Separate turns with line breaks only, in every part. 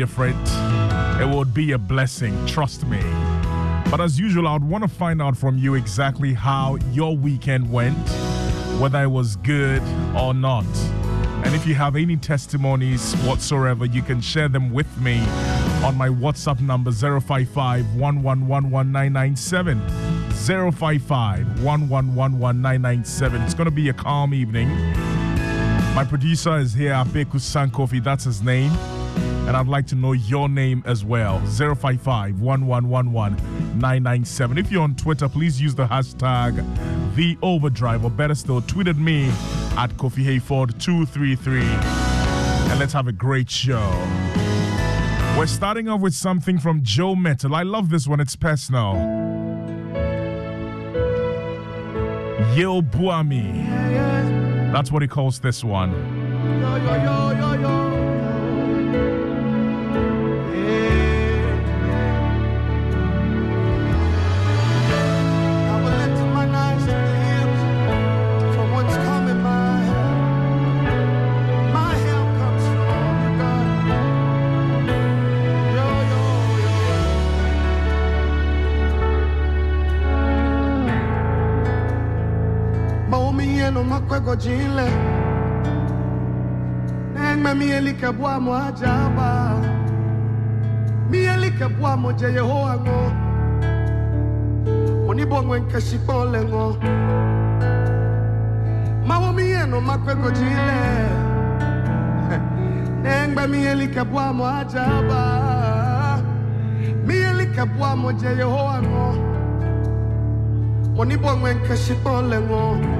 different, it would be a blessing. Trust me. But as usual, I would want to find out from you exactly how your weekend went, whether it was good or not. And if you have any testimonies whatsoever, you can share them with me on my WhatsApp number 055 055 It's going to be a calm evening. My producer is here, Abeku Sankofi, that's his name. And I'd like to know your name as well. 055 If you're on Twitter, please use the hashtag the overdrive, or better still, tweet at me at Kofi Hayford233. And let's have a great show. We're starting off with something from Joe Mettle. I love this one, it's personal. Yo Buami. That's what he calls this one. Yo, yo, yo,
kwego jinle Nengme mieli ke bua mo ajaba. Mieli ke bua mo je Yehowa ngo. Oni bongo nke shipole ngo. Mawo mieno makwego jinle Nengme mieli ke bua mo ajaba. Mieli ke bua mo je Yehowa ngo. Oni bongo nke shipole ngo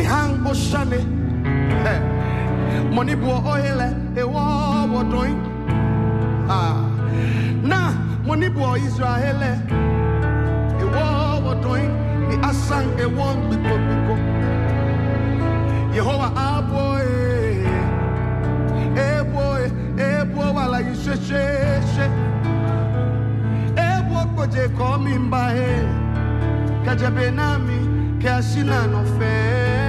ihang boshane money bo oile e wo wo doing ah na money bo israel e wo wo doing ni asan e won biko biko. Yehowa abo e e boy e bo wala yishe she she e bo ko je ko mi mba he kajabe nami ke asina no fe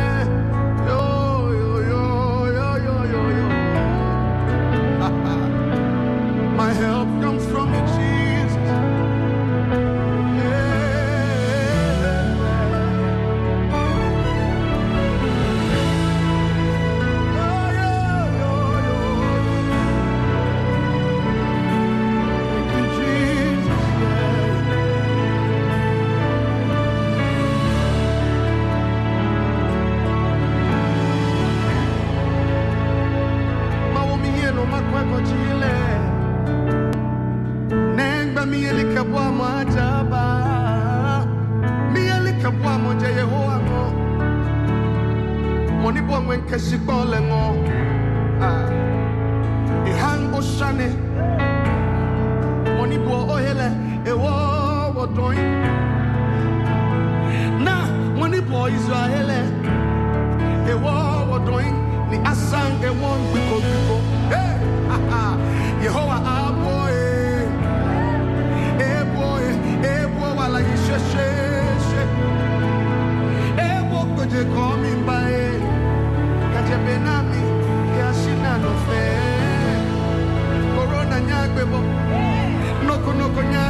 kesipolengo ah. ihan oshane. Monibo ohele ewo wodoin na monibo israele. Ewo wodoin ni asan ewon biko biko hey yehowa abo bo. Noko noko
nyak.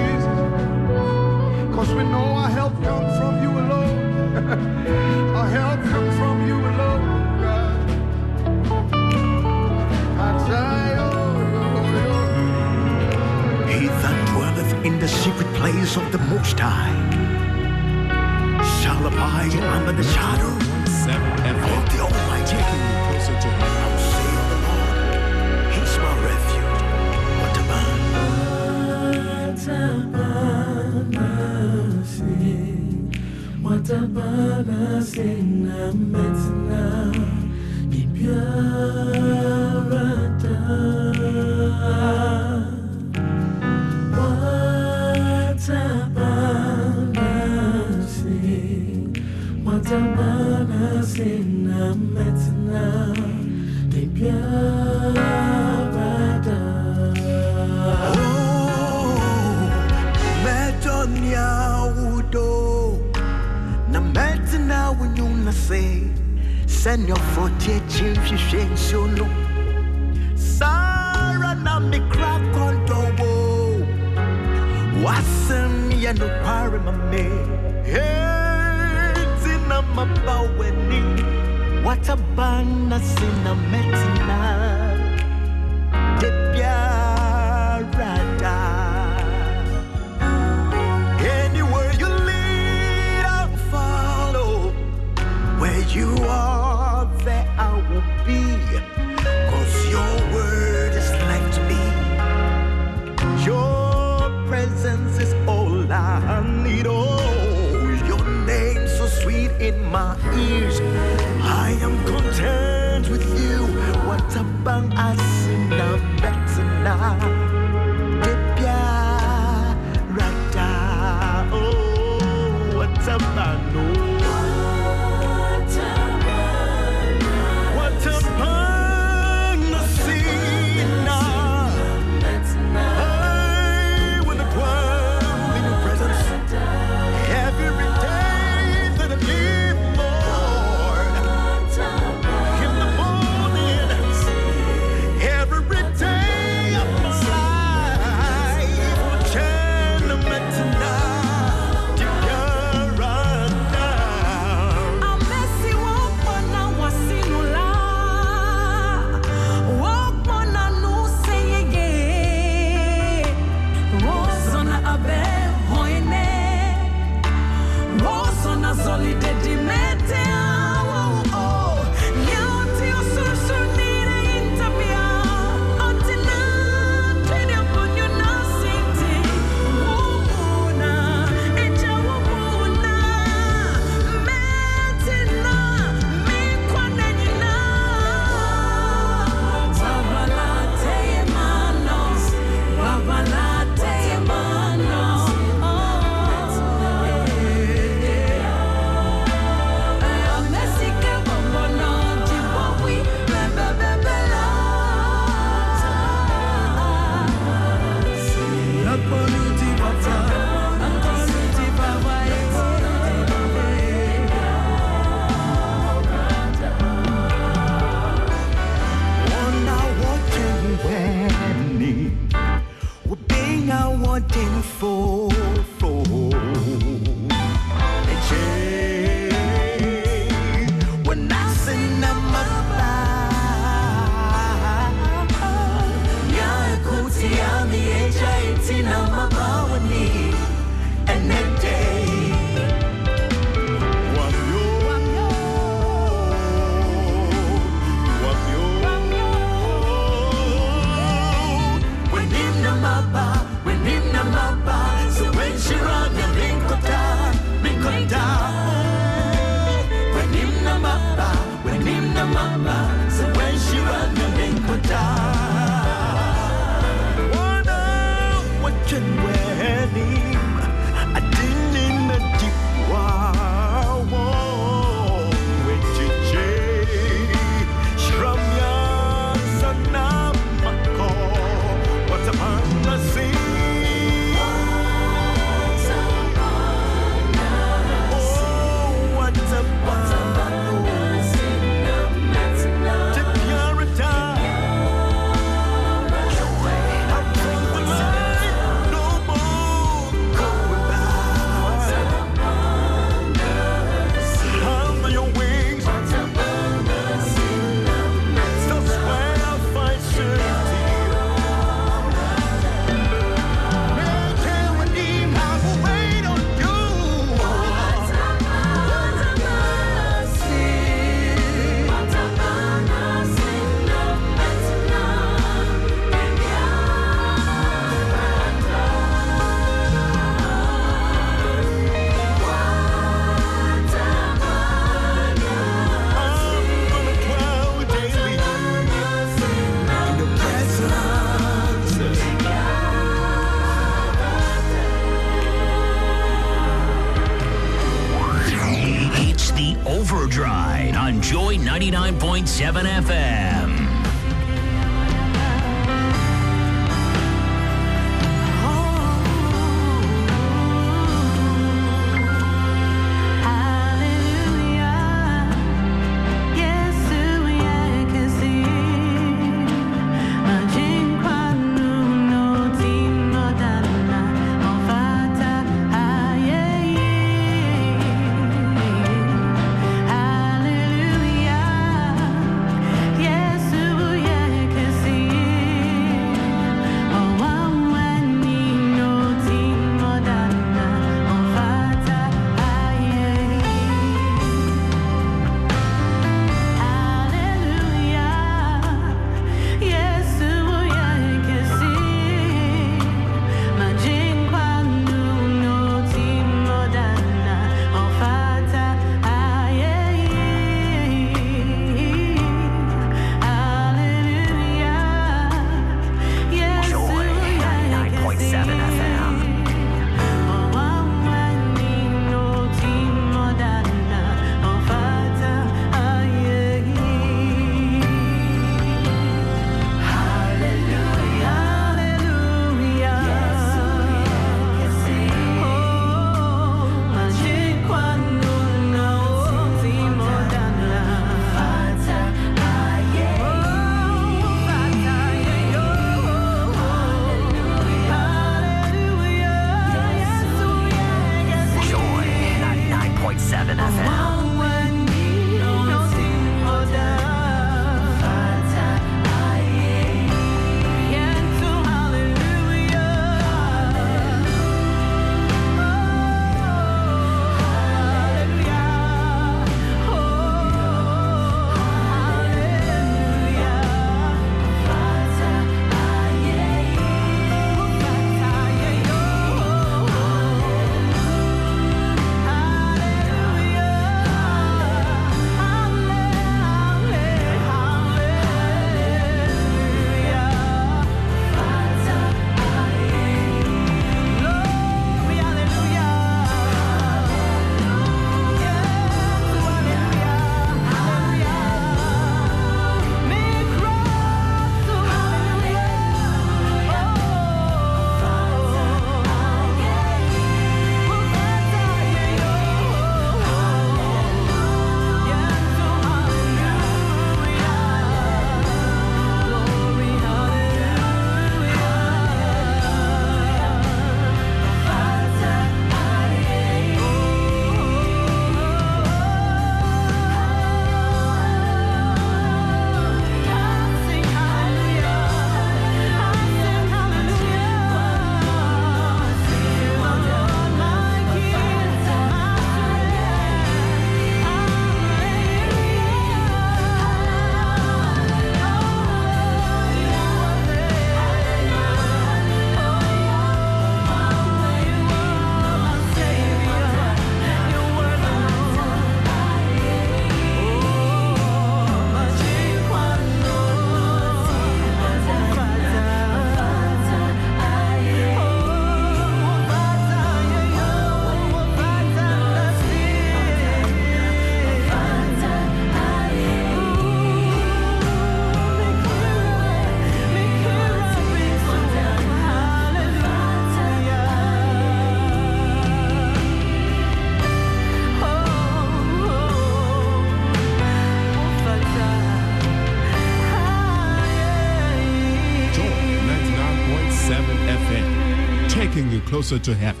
To
heaven.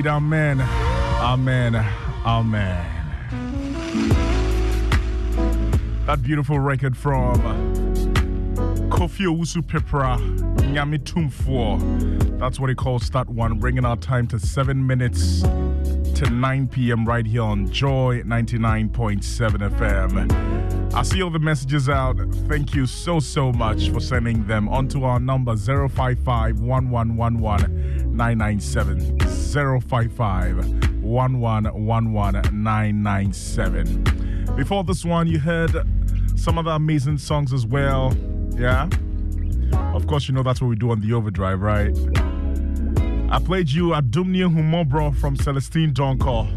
Amen. Amen. Amen. That beautiful record from Kofi Owusu Peprah, Nyami Tumfuo. That's what he calls that one, bringing our time to seven minutes to 9 p.m. right here on Joy 99.7 FM. I see all the messages out. Thank you so, so much for sending them onto our number 055 1111 997. 055 997. Before this one, you heard some other amazing songs as well. Yeah? Of course, you know that's what we do on the overdrive, right? I played you Adumnia Humobro from Celestine Donkor.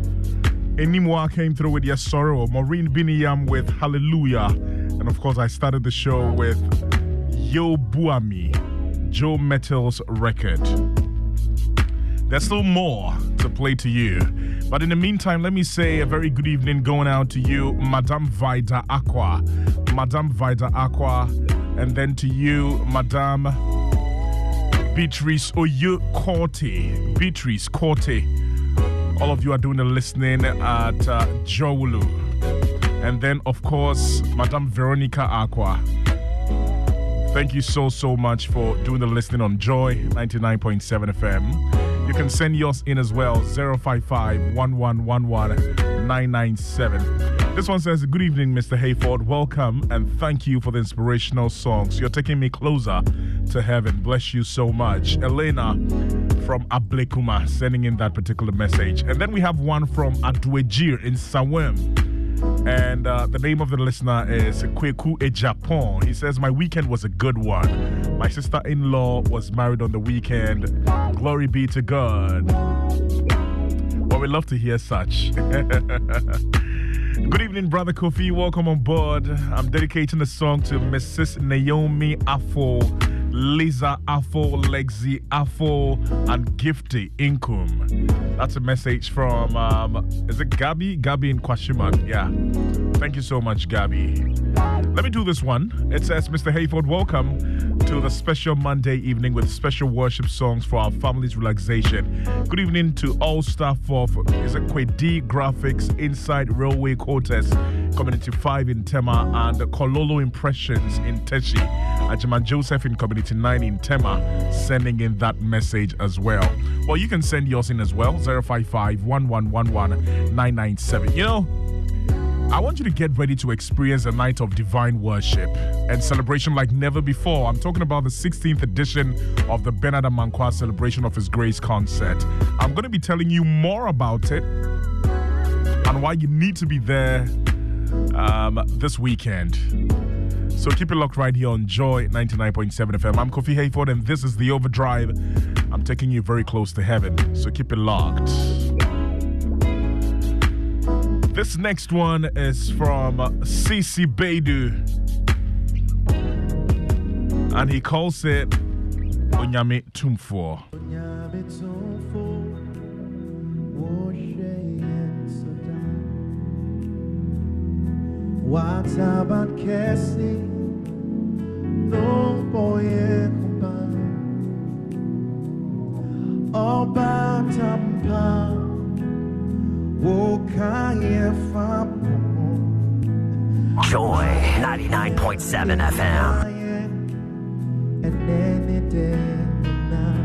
Enimwa came through with Yes Sorrow, Maureen Biniyam with Hallelujah. And of course, I started the show with Yo Buami, Joe Mettle's record. There's still more to play to you. But in the meantime, let me say a very good evening going out to you, Madame Vida Aqua. Madame Vida Aqua. And then to you, Madame Beatrice Oyo Corte. Beatrice Corte. All of you are doing the listening at uh, Jowulu. And then, of course, Madame Veronica Aqua. Thank you so, so much for doing the listening on Joy 99.7 FM. You can send yours in as well 055 1111 997. This one says, Good evening, Mr. Hayford. Welcome and thank you for the inspirational songs. You're taking me closer to heaven. Bless you so much. Elena from Ablekuma sending in that particular message. And then we have one from Adwejir in Sawem. And uh, the name of the listener is Kweku Ejapon. He says, My weekend was a good one. My sister in law was married on the weekend. Glory be to God. Well, we love to hear such. Good evening, Brother Kofi. Welcome on board. I'm dedicating the song to Mrs. Naomi Afo, Lisa Afo, Lexi Afo, and Gifty Inkum. That's a message from, um, is it Gabi? Gabi in Kwashieman. Yeah. Thank you so much, Gabi. Let me do this one. It says, Mr. Hayford, welcome to the special Monday evening with special worship songs for our family's relaxation. Good evening to all staff of is it Kwedi Graphics inside Railway Quarters, Community 5 in Tema, and Kololo Impressions in Teshie. Ajima Joseph in Community 9 in Tema, sending in that message as well. Well, you can send yours in as well 055 1111 997. You know, I want you to get ready to experience a night of divine worship and celebration like never before. I'm talking about the 16th edition of the Bernard Amankwah Celebration of His Grace concert. I'm going to be telling you more about it and why you need to be there um, this weekend. So keep it locked right here on Joy 99.7 FM. I'm Kofi Hayford, and this is The Overdrive. I'm taking you very close to heaven, so keep it locked. This next one is from CC Beidou. And he calls it Onyame Tumfo.
What's about Cassie? No boy, Ọba tampa, wo kaya fapo.
Joy 99.7 FM.
And any day now.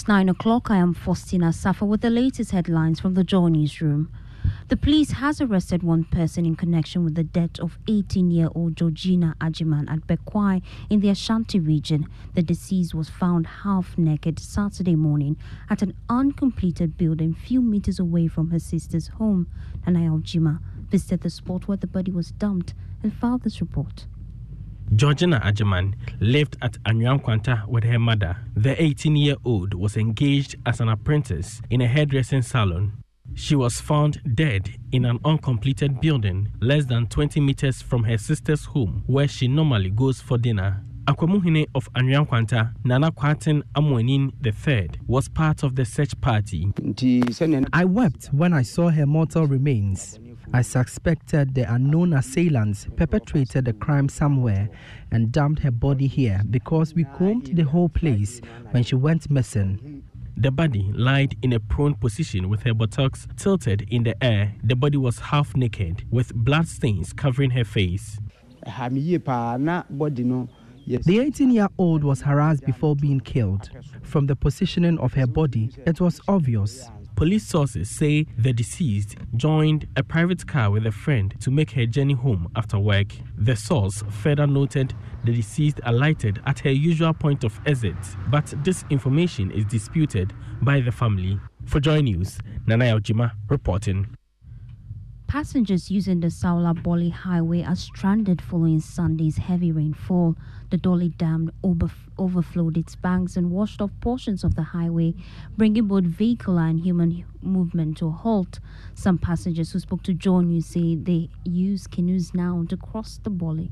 It's 9 o'clock. I am Faustina Safa with the latest headlines from the Joy Newsroom. The police has arrested one person in connection with the death of 18-year-old Georgina Ajiman at Bekwai in the Ashanti region. The deceased was found half naked Saturday morning at an uncompleted building few meters away from her sister's home. Nanaya Ojima visited the spot where the body was dumped and filed this report.
Georgina Ajaman lived at Anyankwanta with her mother. The 18 year old was engaged as an apprentice in a hairdressing salon. She was found dead in an uncompleted building less than 20 meters from her sister's home, where she normally goes for dinner. Akwamuhine of Anyankwanta, Nana Kwatin Amwanin III, was part of the search party.
I wept when I saw her mortal remains. I suspected the unknown assailants perpetrated the crime somewhere and dumped her body here because we combed the whole place when she went missing.
The body lied in a prone position with her buttocks tilted in the air. The body was half naked with blood stains covering her face.
The 18 year old was harassed before being killed. From the positioning of her body, it was obvious.
Police sources say the deceased joined a private car with a friend to make her journey home after work. The source further noted the deceased alighted at her usual point of exit, but this information is disputed by the family. For Joy News, Nana Ojima reporting.
Passengers using the Sawla Bole Highway are stranded following Sunday's heavy rainfall. The Dolly Dam over- overflowed its banks and washed off portions of the highway, bringing both vehicular and human movement to a halt. Some passengers who spoke to Joy News say they use canoes now to cross the Bole.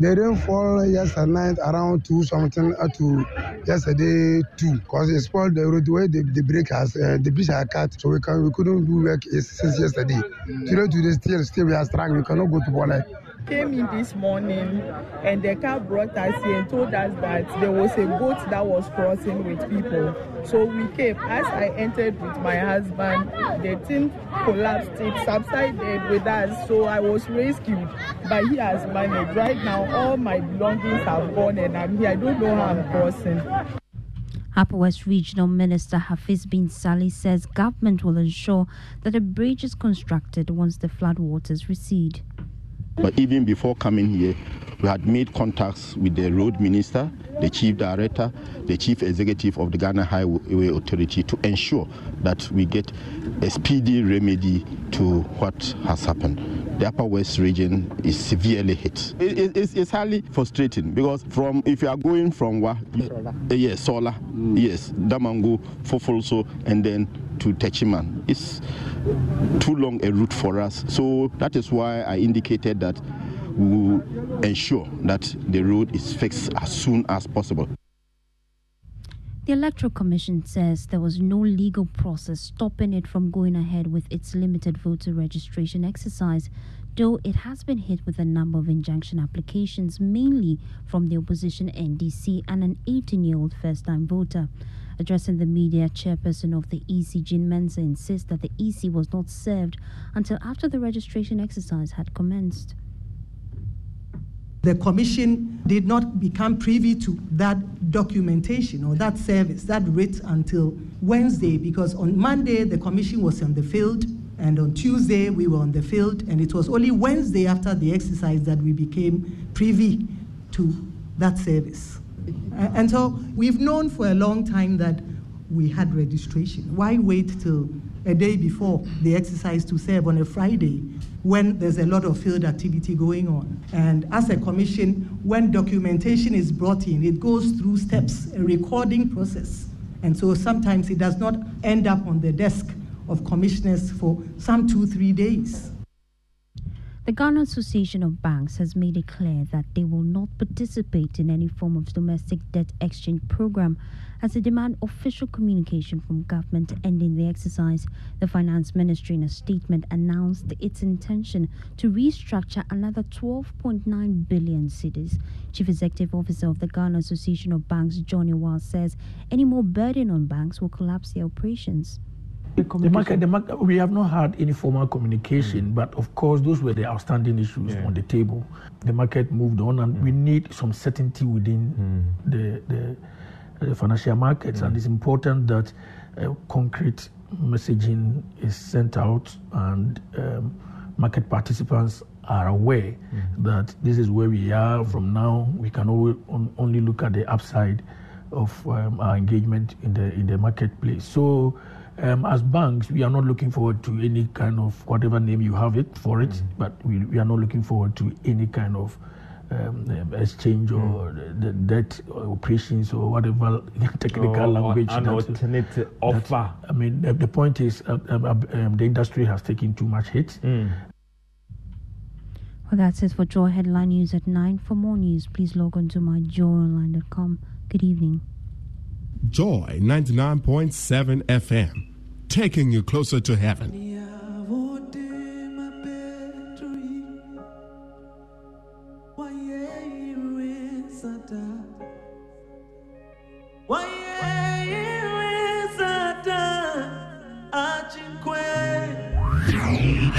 The rainfall yesterday night around two something up to yesterday two, cause it spoiled the roadway. the, the break has uh, the bridge are cut, so we can we couldn't do work since yesterday. Today today still still we are struggling. We cannot go to Bola.
Came in this morning and the car brought us here and told us that there was a boat that was crossing with people. So we came. As I entered with my husband, the thing collapsed. It subsided with us. So I was rescued. But he has managed. Right now, all my belongings have gone and I'm here. I don't know how I'm crossing.
Upper West Regional Minister Hafiz bin Salih says government will ensure that a bridge is constructed once the floodwaters recede.
But even before coming here, we had made contacts with the road minister, the chief director, the chief executive of the Ghana Highway Authority to ensure that we get a speedy remedy to what has happened. The Upper West region is severely hit. It- it- it's, it's highly frustrating because from if you are going from Wa, uh, yes, Sawla, yes, Damongo, Fufulso, and then to Techiman. It's too long a route for us. So that is why I indicated that we will ensure that the road is fixed as soon as possible.
The Electoral Commission says there was no legal process stopping it from going ahead with its limited voter registration exercise, though it has been hit with a number of injunction applications, mainly from the opposition NDC and an 18 year old first time voter. Addressing the media, chairperson of the EC, Jean Mensa, insists that the EC was not served until after the registration exercise had commenced.
The commission did not become privy to that documentation or that service, that writ until Wednesday, because on Monday the commission was on the field, and on Tuesday we were on the field, and it was only Wednesday after the exercise that we became privy to that service. Uh, and so we've known for a long time that we had registration. Why wait till a day before the exercise to serve on a Friday when there's a lot of field activity going on? And as a commission, when documentation is brought in, it goes through steps, a recording process. And so sometimes it does not end up on the desk of commissioners for some two, three days.
The Ghana Association of Banks has made it clear that they will not participate in any form of domestic debt exchange program as they demand official communication from government ending the exercise. The Finance Ministry, in a statement, announced its intention to restructure another 12.9 billion cedis. Chief Executive Officer of the Ghana Association of Banks, John Awuah, says any more burden on banks will collapse their operations.
The market, the market, we have not had any formal communication, but of course, those were the outstanding issues on the table. The market moved on, and we need some certainty within the, the, the financial markets, and it's important that uh, concrete messaging is sent out and um, market participants are aware that this is where we are from now. We can only, only look at the upside of um, our engagement in the in the marketplace. So, um, as banks, we are not looking forward to any kind of whatever name you have it for it, but we, we are not looking forward to any kind of um, um, exchange or the, the debt operations or whatever technical
Or- or
language.
an
that-
alternate
that-
offer.
I mean, the, the point is uh, um, uh, um, the industry has taken too much hit.
Mm.
Well, that's it for Joy Headline News at 9. For more news, please log on to myjoyonline.com. Good evening.
Joy 99.7 FM, taking you closer to heaven.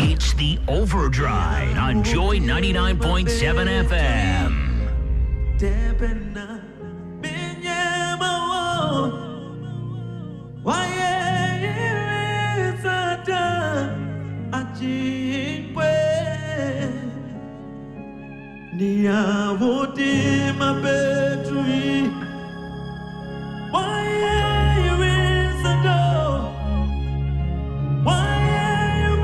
It's the Overdrive on Joy 99.7 FM.
Niavode ma betui Why are you is a door? Why you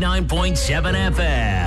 99.7 FM.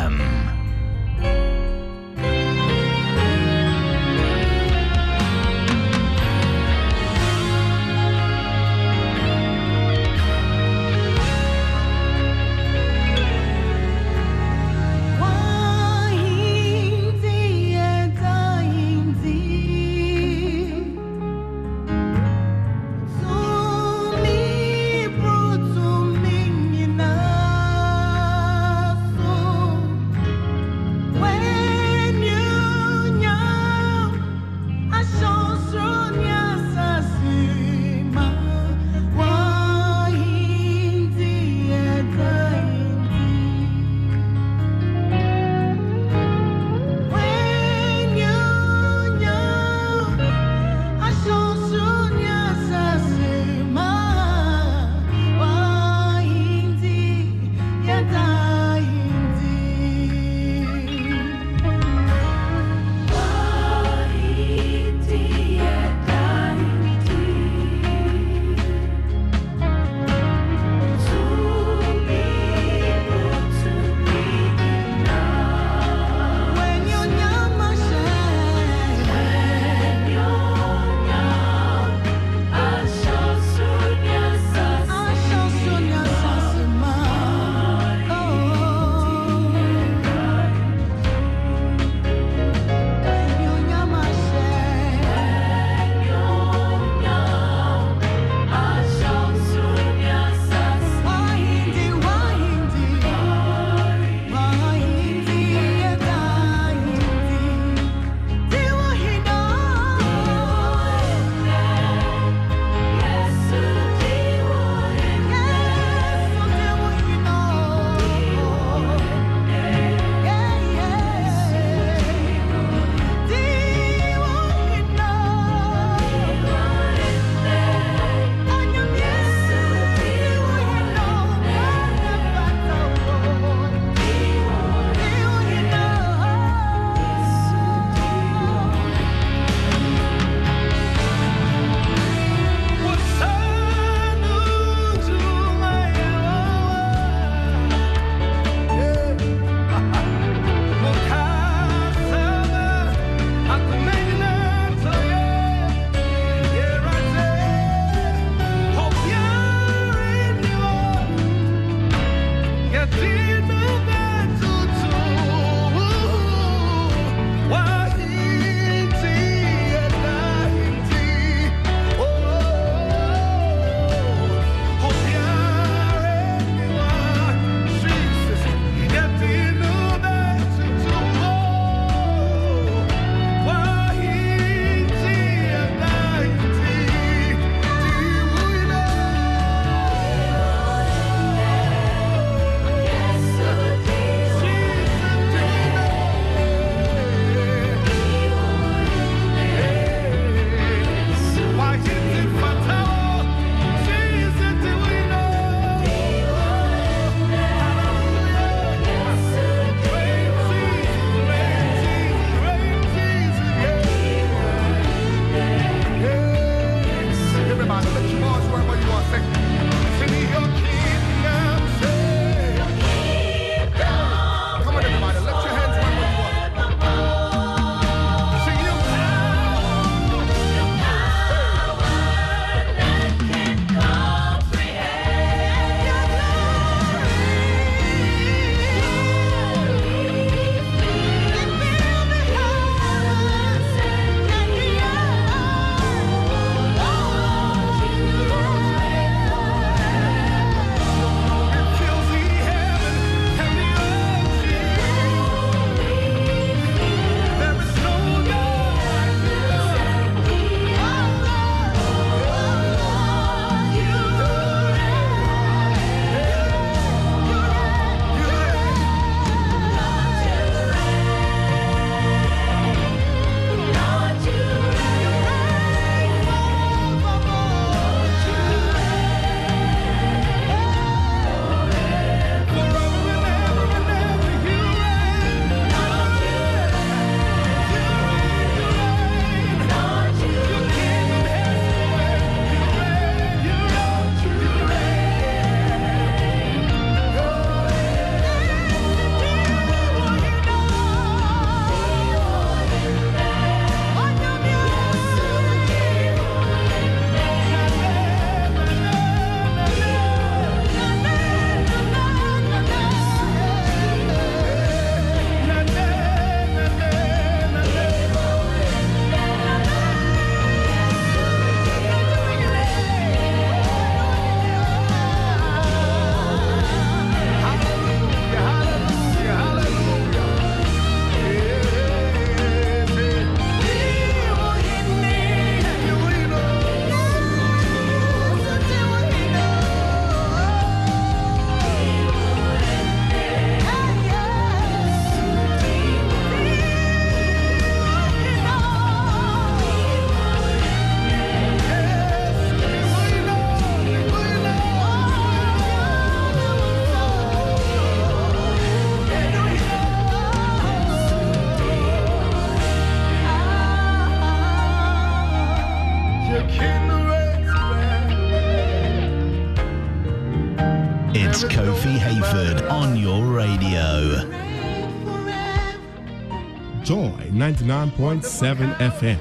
101.7 FM,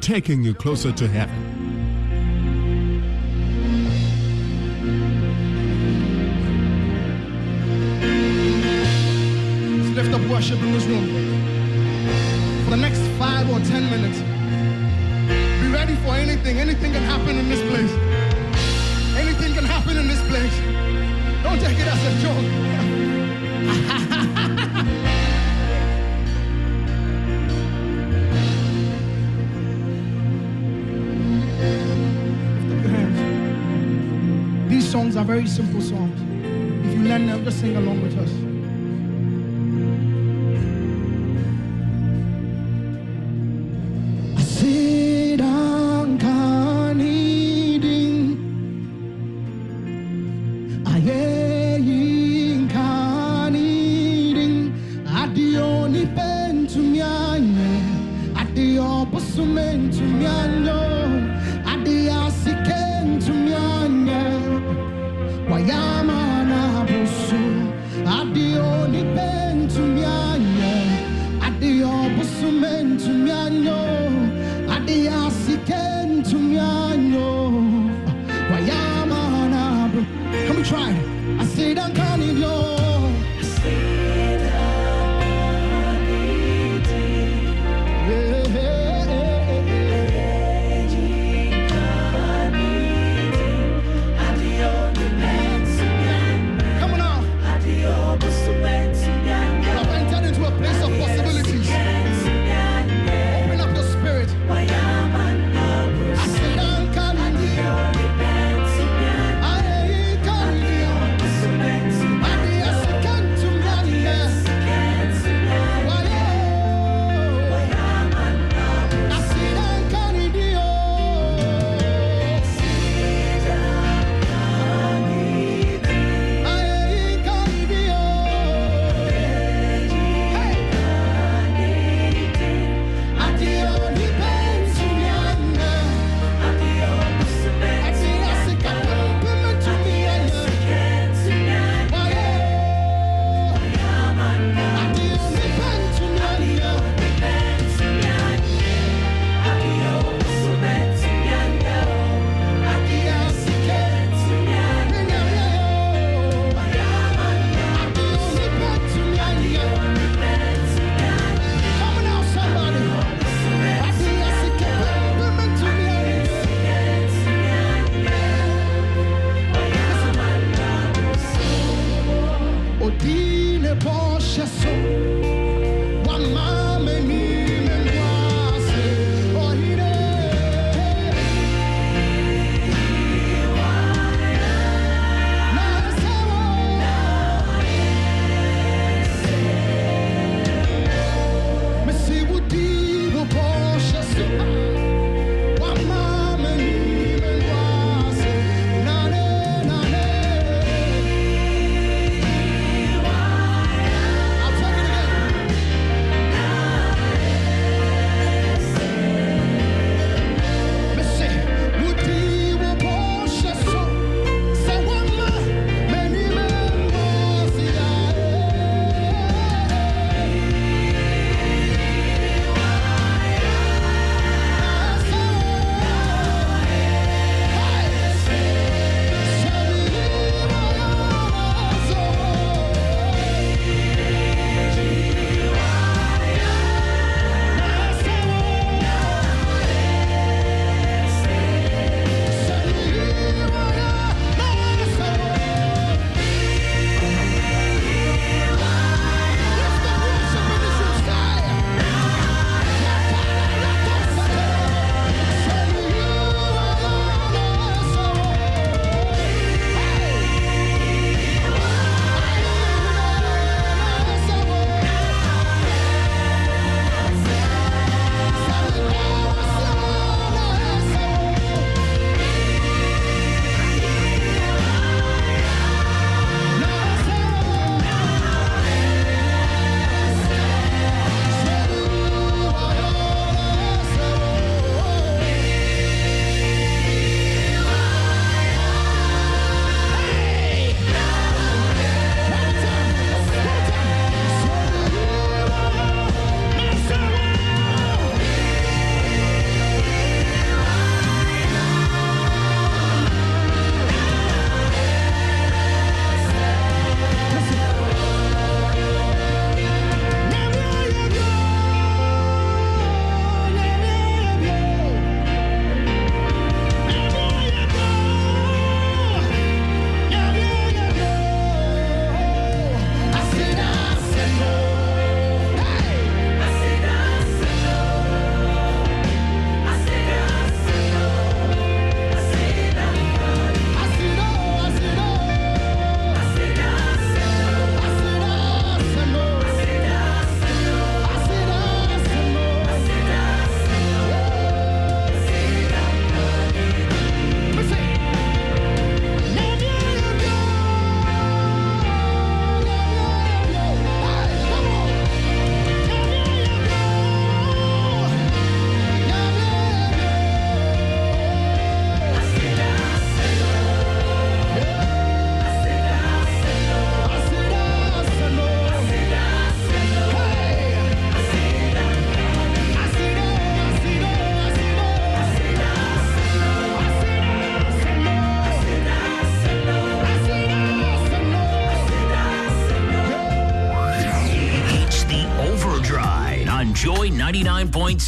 taking you closer to heaven.
Let's lift up worship in this room.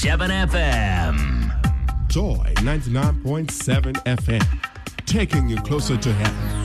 FM.
Joy 99.7 FM, taking you closer to heaven.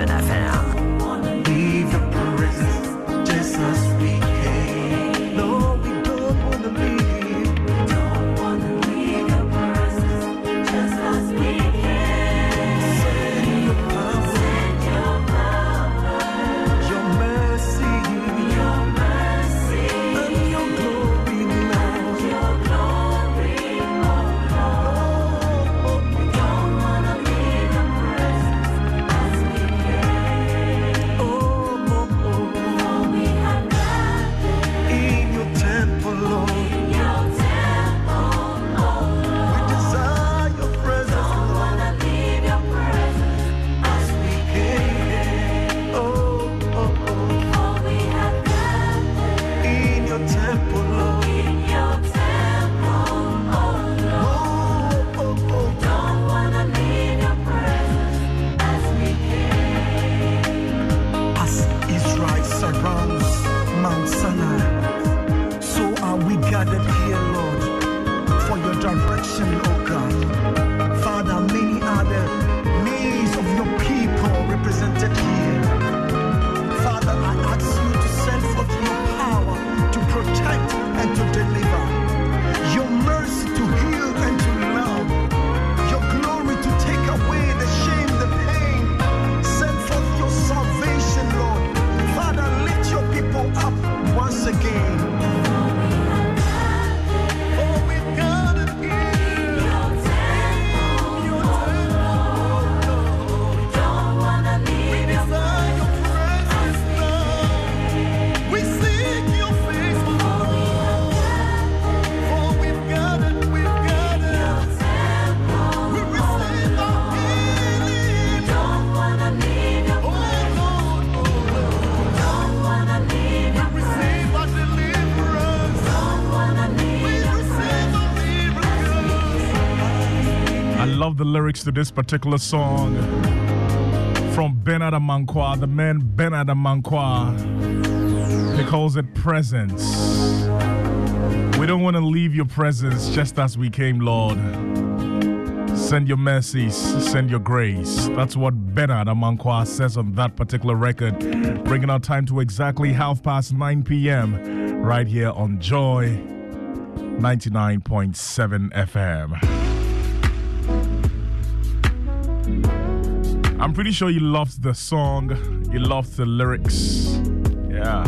Urban FM.
lyrics to this particular song from Bernard Amankwah, the man Bernard Amankwah. He calls it presence. We don't want to leave your presence just as we came, Lord. Send your mercies, send your grace. That's what Bernard Amankwah says on that particular record, bringing our time to exactly half past 9 p.m. right here on Joy 99.7 FM. I'm pretty sure you loved the song, you loved the lyrics. Yeah.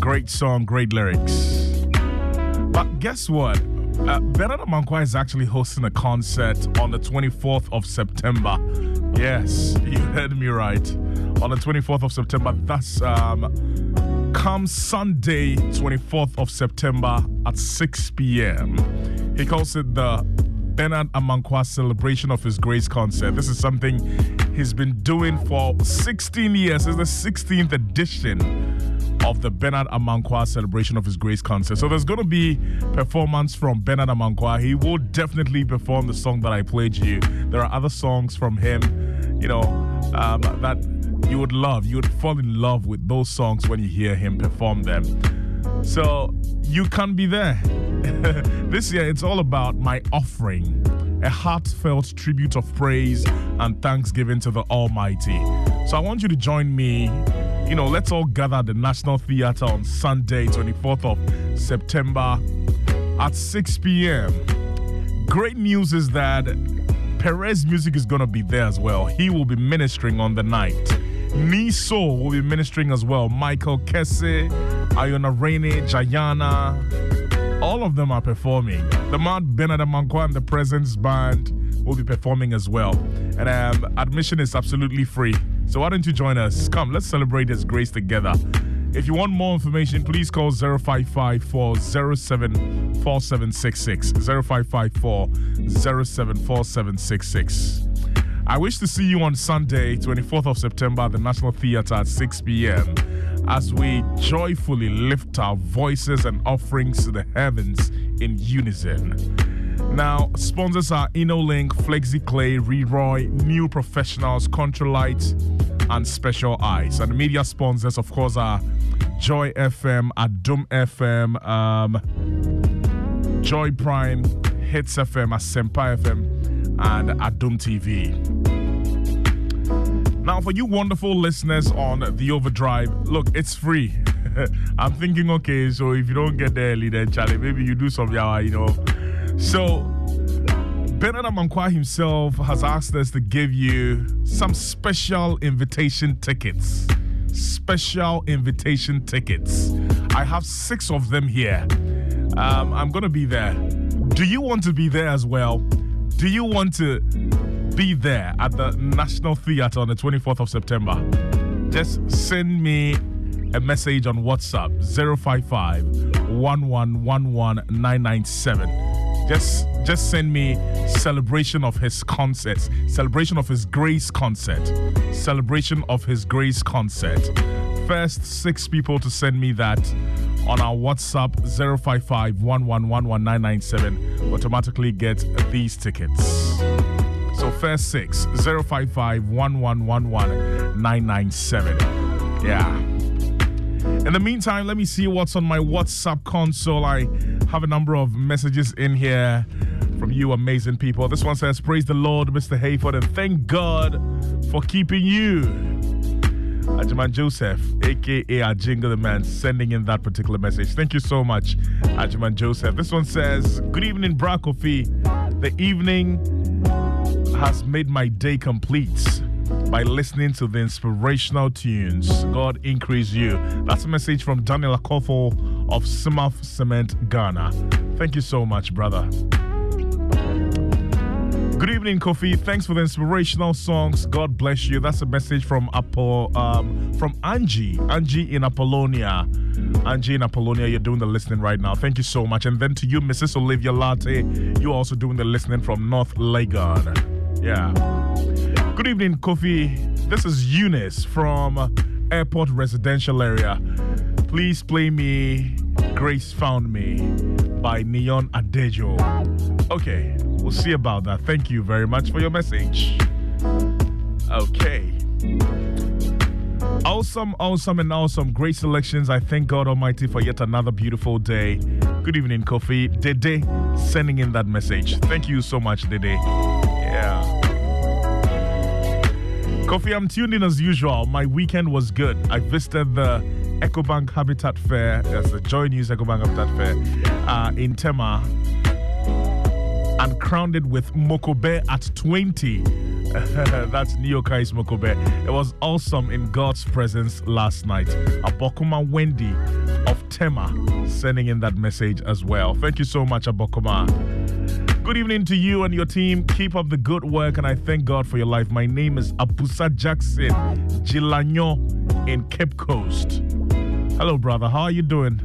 Great song, great lyrics. But guess what? Uh, Bernard Amankwah is actually hosting a concert on the 24th of September. Yes, you heard me right. On the 24th of September, that's um, come Sunday, 24th of September at 6 p.m. He calls it the Bernard Amankwah celebration of his grace concert. This is something he's been doing for 16 years. It's the 16th edition of the Bernard Amankwah celebration of his grace concert. So there's going to be performance from Bernard Amankwah. He will definitely perform the song that I played you. There are other songs from him, you know, um, that you would love. You would fall in love with those songs when you hear him perform them. So you can't be there. this year, it's all about my offering, a heartfelt tribute of praise and thanksgiving to the Almighty. So I want you to join me. You know, let's all gather at the National Theatre on Sunday, 24th of September at 6 p.m. Great news is that Perez Music is going to be there as well. He will be ministering on the night. Niso will be ministering as well. Michael Kesse, Iona Rainey, Jayana, all of them are performing. The Mount Bernard Amankwah and the Presence Band will be performing as well. And um, admission is absolutely free. So why don't you join us? Come, let's celebrate His grace together. If you want more information, please call 055 07 4766. 055 07 4766. I wish to see you on Sunday, 24th of September at the National Theatre at 6 p.m. as we joyfully lift our voices and offerings to the heavens in unison. Now, sponsors are InnoLink, FlexiClay, Reroy, New Professionals, Controlite, and Special Eyes. And media sponsors, of course, are Joy FM, Adum FM, um, Joy Prime, Hits FM, Asempa FM, and Adum TV. Now, for you wonderful listeners on the Overdrive, look, it's free. I'm thinking, okay, so if you don't get there early, then Charlie, maybe you do some yawa, you know. So, Bernard Amankwah himself has asked us to give you some special invitation tickets. Special invitation tickets. I have six of them here. Um, I'm going to be there. Do you want to be there as well? Do you want to be there at the National Theatre on the 24th of September? Just send me a message on WhatsApp 055 1111997. Just just send me celebration of his concerts, celebration of his grace concert, celebration of his grace concert. First six people to send me that on our WhatsApp 055 1111997 automatically get these tickets. So first six 055 Yeah. In the meantime, let me see what's on my WhatsApp console. I have a number of messages in here from you amazing people. This one says, Praise the Lord, Mr. Hayford, and thank God for keeping you. Ajiman Joseph, aka Ajingo the man, sending in that particular message. Thank you so much, Ajiman Joseph. This one says, Good evening, Bra Kofi. The evening has made my day complete by listening to the inspirational tunes. God increase you. That's a message from Daniel Akofo of Simath Cement, Ghana. Thank you so much, brother. Good evening, Kofi. Thanks for the inspirational songs. God bless you. That's a message from Apo, um, from Angie. Angie in Apollonia. Angie in Apollonia, you're doing the listening right now. Thank you so much. And then to you, Mrs. Olivia Latte, you're also doing the listening from North Legon. Yeah. Good evening, Kofi. This is Eunice from Airport Residential Area. Please play me Grace Found Me by Neon Adejo. Okay, we'll see about that. Thank you very much for your message. Okay. Awesome, awesome, and awesome. Great selections. I thank God Almighty for yet another beautiful day. Good evening, Kofi. Dede sending in that message. Thank you so much, Dede. Yeah. Kofi, I'm tuned in as usual. My weekend was good. I visited the EcoBank Habitat Fair. That's the Joy News EcoBank Habitat Fair uh, in Tema and crowned it with Mokobe at 20. That's Neokai's Mokobe. It was awesome in God's presence last night. Abokuma Wendy of Tema sending in that message as well. Thank you so much, Abokuma. Good evening to you and your team. Keep up the good work, and I thank God for your life. My name is Abusa Jackson Gilanyo in Cape Coast. Hello, brother. How are you doing,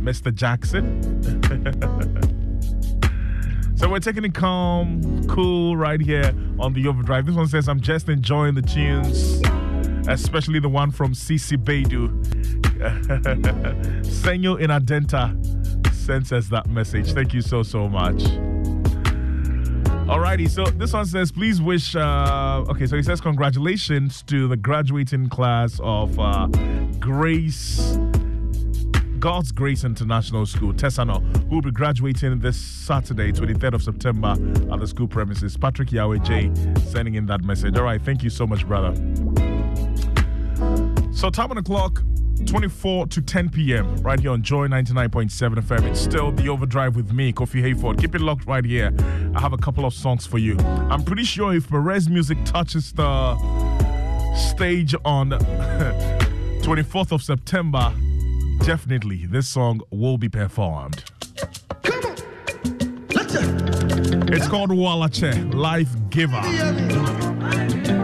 Mr. Jackson? So we're taking it calm, cool right here on the overdrive. This one says, I'm just enjoying the tunes, especially the one from CC Beidou. Senyo in Adenta sends us that message. Thank you so, so much. Alrighty, so this one says, please wish, uh, okay, so he says, congratulations to the graduating class of uh, Grace. God's Grace International School, Tesano, who will be graduating this Saturday, 23rd of September, at the school premises. Patrick Yahweh J sending in that message. All right, thank you so much, brother. So, time on the clock, 24 to 10 p.m., right here on Joy 99.7 FM. It's still the overdrive with me, Kofi Hayford. Keep it locked right here. I have a couple of songs for you. I'm pretty sure if Perez Music touches the stage on 24th of September, definitely this song will be performed. It's called Walache, Life Giver.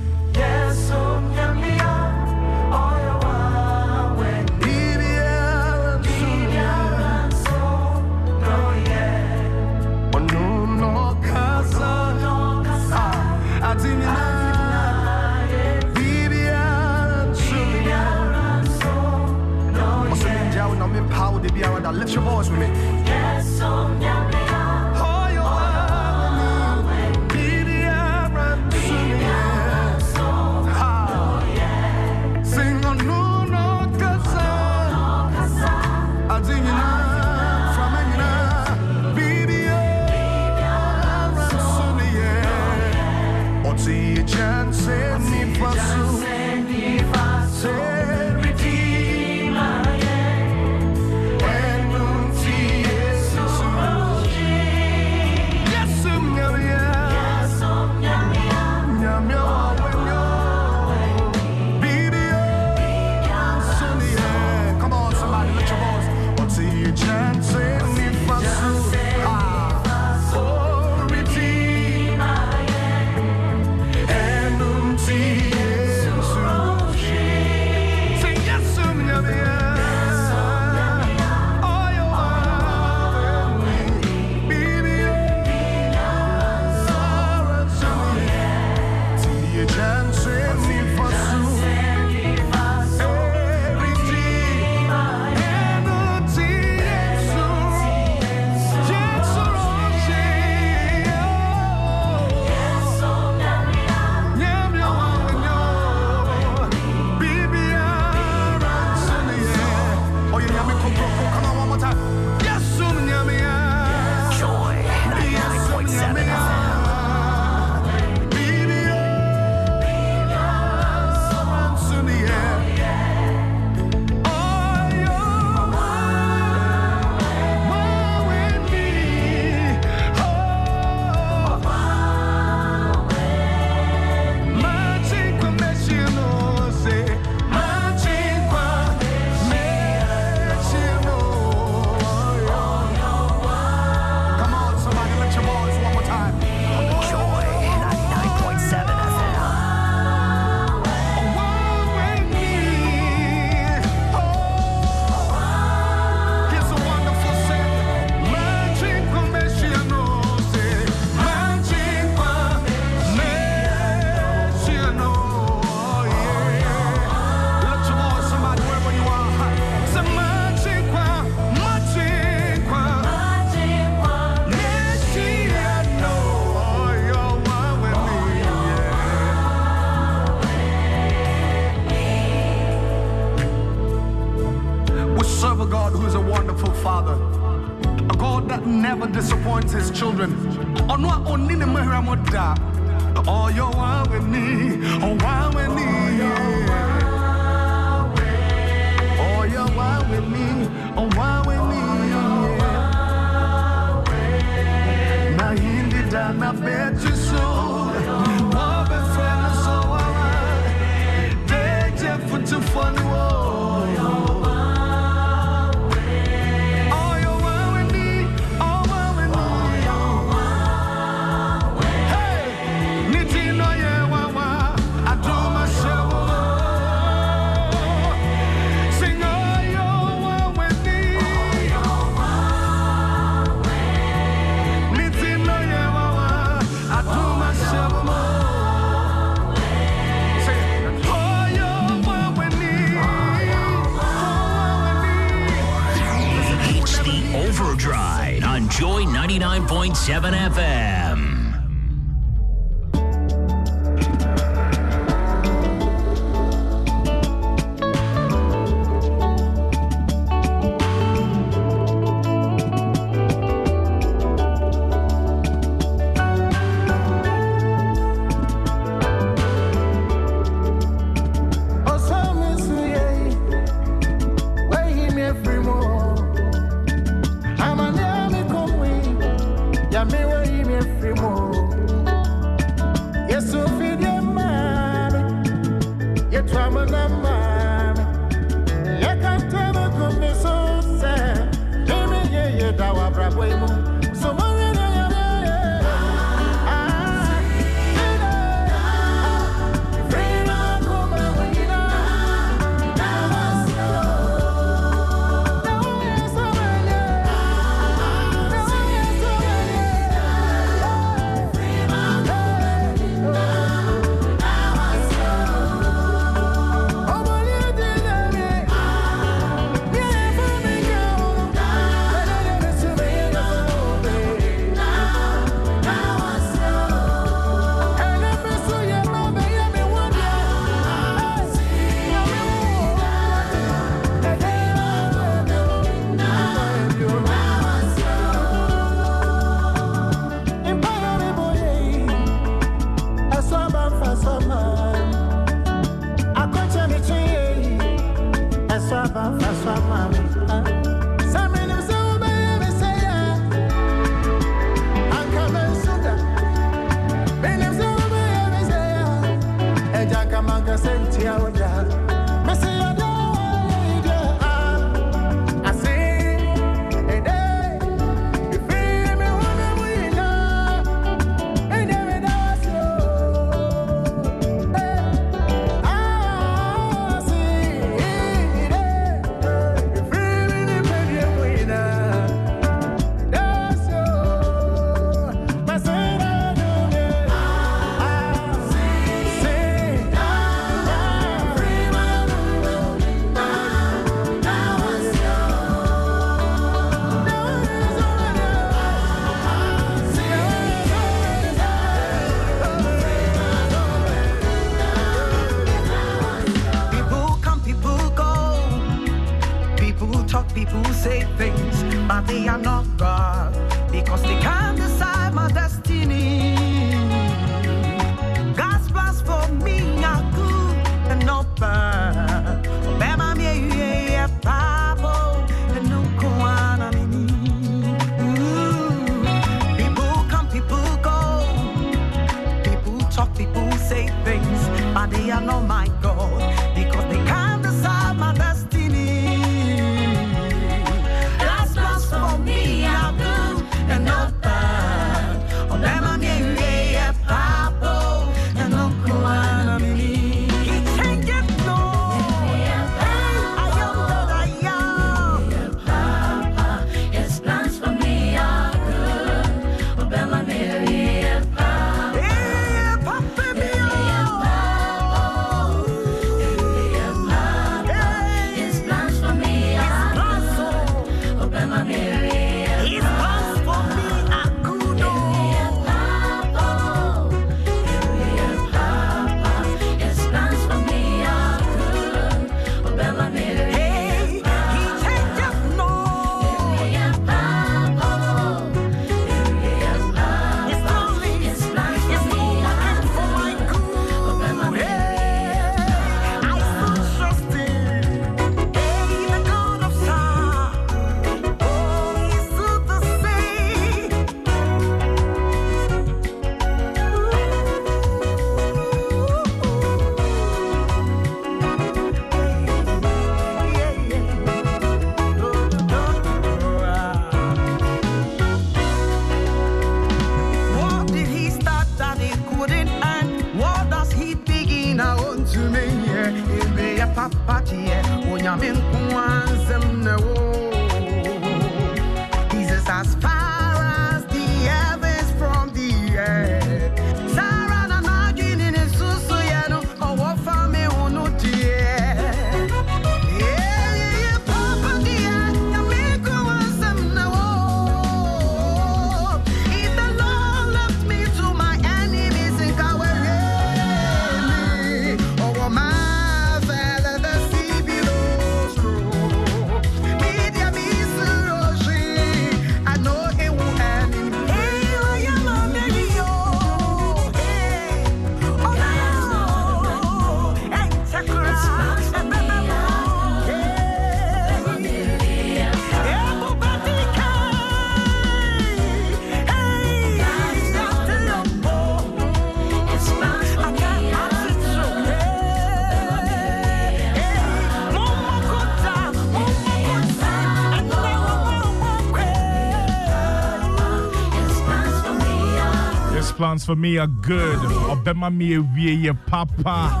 For me are good. Obema me ye papa.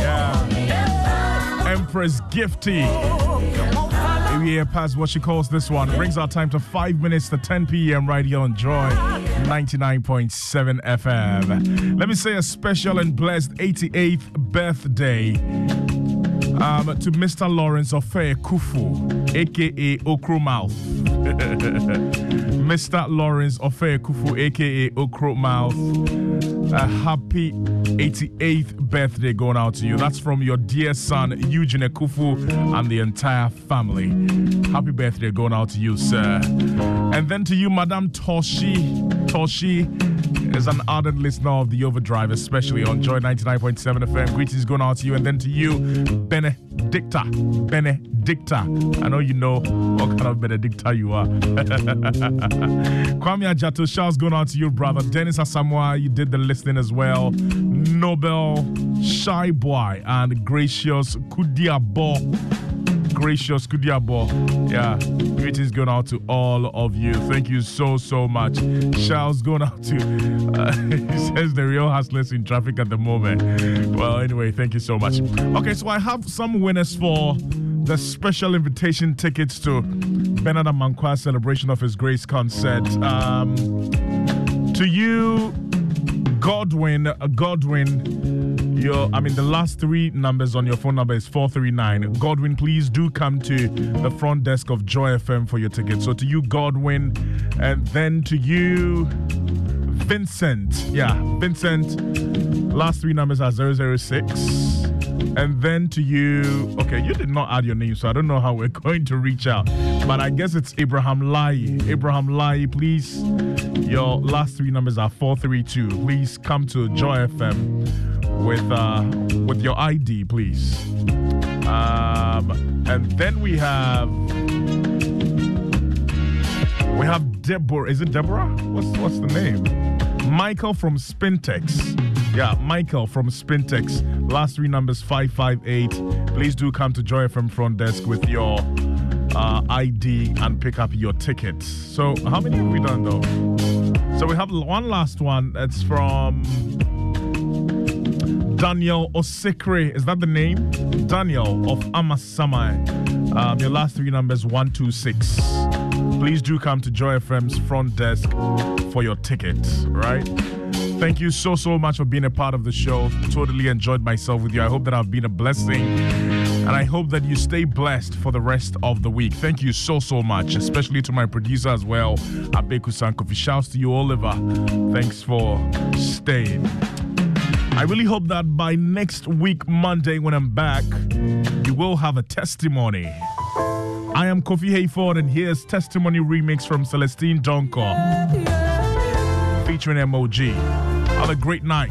Yeah. Empress Gifty. Yeah, past what she calls this one. Brings our time to 5 minutes to 10 p.m. right here on Joy 99.7 FM. Let me say a special and blessed 88th birthday um, to Mr. Lawrence Ofe Kufu, aka Okro Mouth. Mr. Lawrence Ofe Kufu, aka Okro Mouth. A happy 88th birthday going out to you. That's from your dear son, Eugene Kufu, and the entire family. Happy birthday going out to you, sir. And then to you, Madame Toshi. Toshi is an ardent listener of the Overdrive, especially on Joy 99.7 FM. Greetings going out to you. And then to you, Benedicta. Benedicta. I know you know what kind of Benedicta you are. Kwame Ajato, shouts going out to you, brother. Dennis Asamoah, you did the listening as well. Nobel, Shy Boy, and Gracious Kudiabo. Gracious Kudiabo. Yeah, greetings going out to all of you. Thank you so, so much. Shouts going out to, uh, he says the real hustlers in traffic at the moment. Well, anyway, thank you so much. Okay, so I have some winners for the special invitation tickets to Bernard Amankwah's celebration of his grace concert. Um, to you, Godwin, uh, Godwin, your, I mean, the last three numbers on your phone number is 439. Godwin, please do come to the front desk of Joy FM for your ticket. So to you, Godwin, and then to you, Vincent. Yeah, Vincent, last three numbers are 006. And then to you, okay, you did not add your name, so I don't know how we're going to reach out. But I guess it's Abraham Lai. Abraham Lai, please. Your last three numbers are 432. Please come to Joy FM with uh with your ID, please. Um and then we have we have Deborah. Is it Deborah? What's what's the name? Michael from Spintex. Yeah, Michael from Spintex. Last three numbers 558. Please do come to Joy FM front desk with your uh, ID and pick up your tickets. So, how many have we done though? So, we have one last one. It's from Daniel Osikre. Is that the name? Daniel of Amasaman. Um, your last three numbers 126. Please do come to Joy FM's front desk for your tickets, right? Thank you so, so much for being a part of the show. Totally enjoyed myself with you. I hope that I've been a blessing. And I hope that you stay blessed for the rest of the week. Thank you so, so much, especially to my producer as well, Abeku Sankofi. Shouts to you, Oliver. Thanks for staying. I really hope that by next week, Monday, when I'm back, you will have a testimony. I am Kofi Hayford, and here's Testimony Remix from Celestine Donkor featuring MOG. Have a great night.